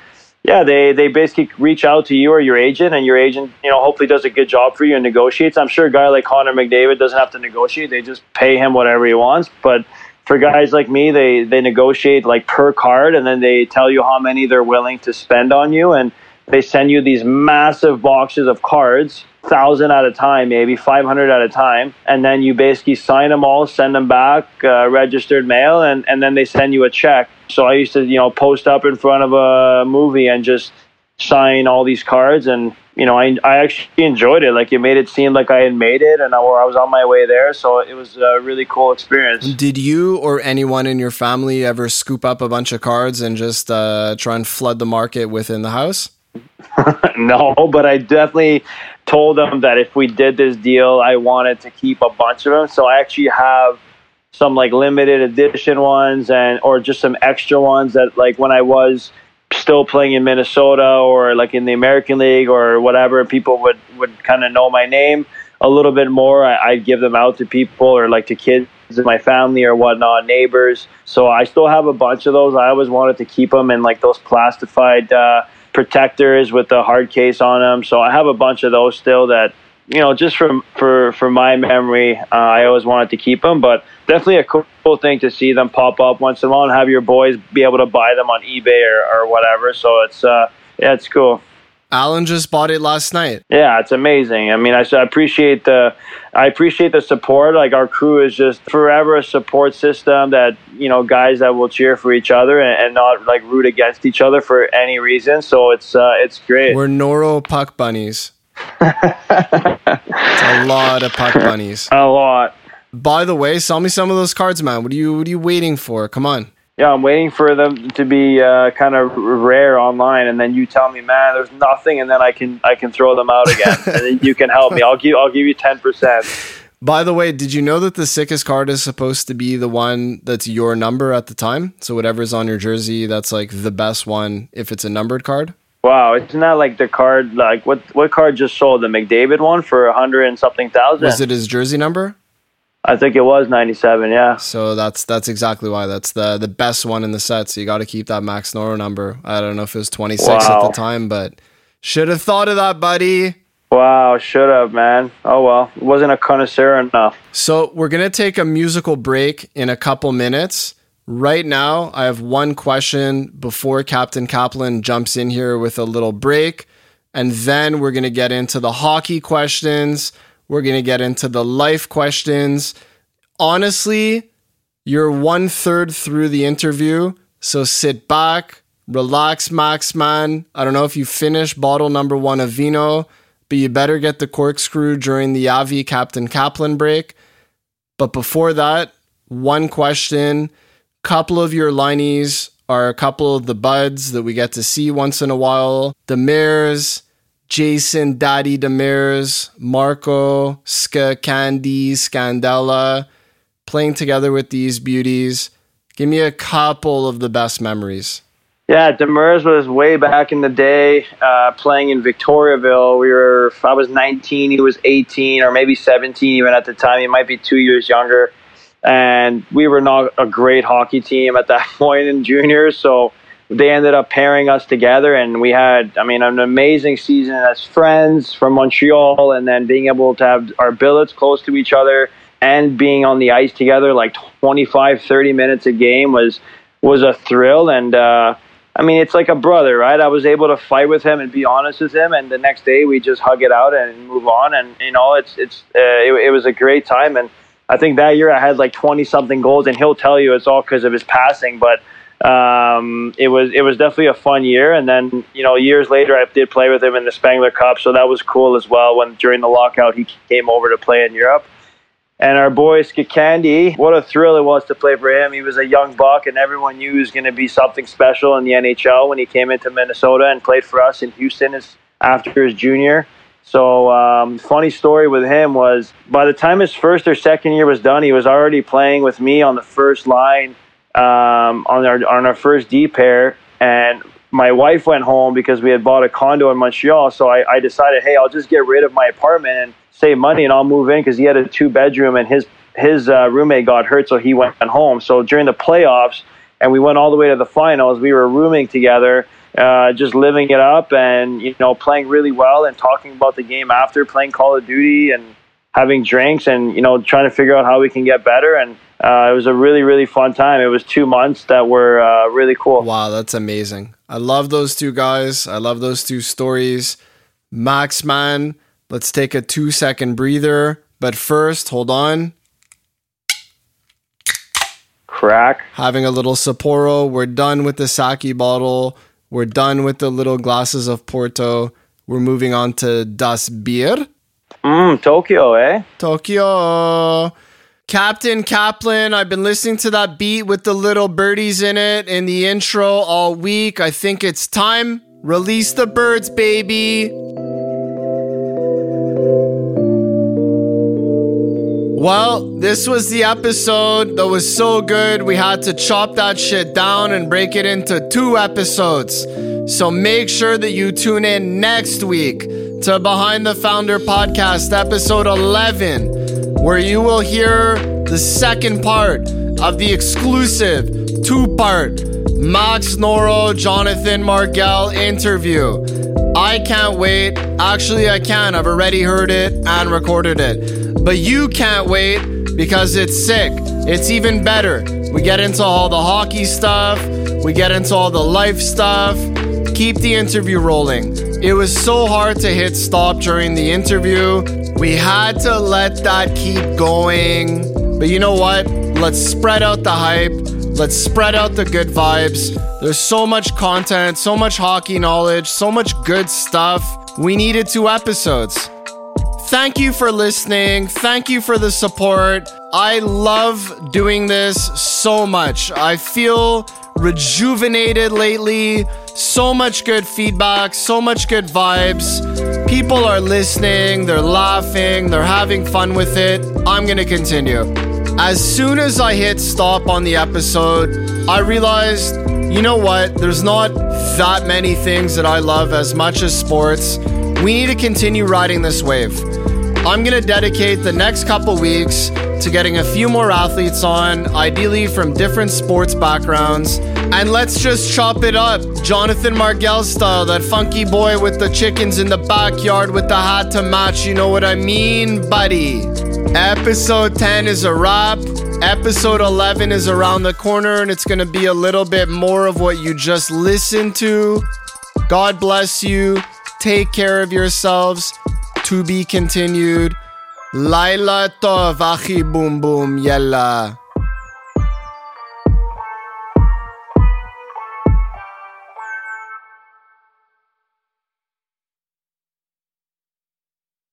[SPEAKER 2] yeah, they they basically reach out to you or your agent, and your agent, you know, hopefully does a good job for you and negotiates. I'm sure a guy like Connor McDavid doesn't have to negotiate; they just pay him whatever he wants. But for guys like me, they they negotiate like per card, and then they tell you how many they're willing to spend on you, and they send you these massive boxes of cards thousand at a time, maybe 500 at a time, and then you basically sign them all, send them back, uh, registered mail, and, and then they send you a check. So I used to, you know, post up in front of a movie and just sign all these cards, and you know, I I actually enjoyed it. Like it made it seem like I had made it, and I, or I was on my way there. So it was a really cool experience.
[SPEAKER 1] Did you or anyone in your family ever scoop up a bunch of cards and just uh, try and flood the market within the house?
[SPEAKER 2] no, but I definitely told them that if we did this deal, I wanted to keep a bunch of them. So I actually have some like limited edition ones and or just some extra ones that like when I was still playing in Minnesota or like in the American League or whatever, people would would kind of know my name a little bit more. I, I'd give them out to people or like to kids in my family or whatnot, neighbors. So I still have a bunch of those. I always wanted to keep them in like those plastified. Uh, protectors with the hard case on them. So I have a bunch of those still that you know just from for for my memory, uh, I always wanted to keep them. But definitely a cool, thing to see them pop up once in a while and have your boys be able to buy them on eBay or, or whatever. So it's uh yeah, it's cool.
[SPEAKER 1] Alan just bought it last night.
[SPEAKER 2] Yeah, it's amazing. I mean, I, I appreciate the I appreciate the support. Like our crew is just forever a support system that you know guys that will cheer for each other and, and not like root against each other for any reason. So it's uh, it's great.
[SPEAKER 1] We're Noreau puck bunnies. it's a lot of puck bunnies.
[SPEAKER 2] A lot.
[SPEAKER 1] By the way, sell me some of those cards, man. What are you What are you waiting for? Come on.
[SPEAKER 2] Yeah, I'm waiting for them to be uh, kind of rare online, and then you tell me, man, there's nothing, and then I can I can throw them out again, and then you can help me. I'll give I'll give you ten percent.
[SPEAKER 1] By the way, did you know that the sickest card is supposed to be the one that's your number at the time? So whatever's on your jersey, that's like the best one if it's a numbered card.
[SPEAKER 2] Wow, it's not like the card? Like what what card just sold? The McDavid one for a hundred and something thousand.
[SPEAKER 1] Was it his jersey number?
[SPEAKER 2] I think it was 97, yeah.
[SPEAKER 1] So that's that's exactly why that's the the best one in the set. So you got to keep that Max Noreau number. I don't know if it was 26 wow. at the time, but should have thought of that, buddy.
[SPEAKER 2] Wow, should have, man. Oh well, wasn't a connoisseur enough.
[SPEAKER 1] So we're gonna take a musical break in a couple minutes. Right now, I have one question before Captain Kaplan jumps in here with a little break, and then we're gonna get into the hockey questions we're going to get into the life questions. Honestly, you're one third through the interview. So sit back, relax, Max, man. I don't know if you finished bottle number one of vino, but you better get the corkscrew during the Avi Captain Kaplan break. But before that, one question. Couple of your lineys are a couple of the buds that we get to see once in a while. The Mares, Jason, Daddy Demers, Marco, Ska, Candy, Scandella, playing together with these beauties. Give me a couple of the best memories.
[SPEAKER 2] Yeah, Demers was way back in the day, uh, playing in Victoriaville. We were, I was 19, he was 18, or maybe 17 even at the time. He might be two years younger. And we were not a great hockey team at that point in juniors, so they ended up pairing us together and we had i mean an amazing season as friends from montreal and then being able to have our billets close to each other and being on the ice together like 25 30 minutes a game was was a thrill and uh, I mean, it's like a brother, right? I was able to fight with him and be honest with him, and the next day we just hug it out and move on. And you know, it's it's uh, it, it was a great time, and I think that year I had like twenty something goals, and he'll tell you it's all because of his passing, but um, it was it was definitely a fun year. And then you know, years later, I did play with him in the Spengler Cup, so that was cool as well. When during the lockout, he came over to play in Europe. And our boy Skikandi, what a thrill it was to play for him. He was a young buck, and everyone knew he was going to be something special in the NHL when he came into Minnesota and played for us in Houston as, after his junior. So, um, funny story with him was by the time his first or second year was done, he was already playing with me on the first line um, on our on our first D pair, and my wife went home because we had bought a condo in Montreal. So I, I decided, hey, I'll just get rid of my apartment and save money and I'll move in because he had a two bedroom and his his uh, roommate got hurt, so he went home. So during the playoffs, and we went all the way to the finals, we were rooming together, uh, just living it up, and you know, playing really well and talking about the game after, playing Call of Duty and having drinks, and you know, trying to figure out how we can get better. And uh, it was a really, really fun time. It was two months that were uh, really cool.
[SPEAKER 1] Wow, that's amazing. I love those two guys. I love those two stories. Max, man Let's take a two second breather. But first, hold on.
[SPEAKER 2] Crack.
[SPEAKER 1] Having a little Sapporo. We're done with the sake bottle. We're done with the little glasses of Porto. We're moving on to Das Bier.
[SPEAKER 2] Mmm, Tokyo, eh?
[SPEAKER 1] Tokyo. Captain Kaplan, I've been listening to that beat with the little birdies in it in the intro all week. I think it's time. Release the birds, baby. Well, this was the episode that was so good, we had to chop that shit down and break it into two episodes. So make sure that you tune in next week to Behind the Founder podcast, episode 11, where you will hear the second part of the exclusive two part Max Noreau Jonathan Margell interview. I can't wait. Actually, I can. I've already heard it and recorded it. But you can't wait because it's sick. It's even better. We get into all the hockey stuff, we get into all the life stuff. Keep the interview rolling. It was so hard to hit stop during the interview. We had to let that keep going. But you know what? Let's spread out the hype. Let's spread out the good vibes. There's so much content, so much hockey knowledge, so much good stuff. We needed two episodes. Thank you for listening. Thank you for the support. I love doing this so much. I feel rejuvenated lately. So much good feedback, so much good vibes. People are listening, they're laughing, they're having fun with it. I'm going to continue. As soon as I hit stop on the episode, I realized, you know what? There's not that many things that I love as much as sports. We need to continue riding this wave. I'm going to dedicate the next couple weeks to getting a few more athletes on, ideally from different sports backgrounds. And let's just chop it up. Jonathan Margell style, that funky boy with the chickens in the backyard with the hat to match. You know what I mean, buddy? Episode 10 is a wrap. Episode 11 is around the corner, and it's going to be a little bit more of what you just listened to. God bless you. Take care of yourselves. To be continued. Laila Tov, Achi Boom Boom, Yella.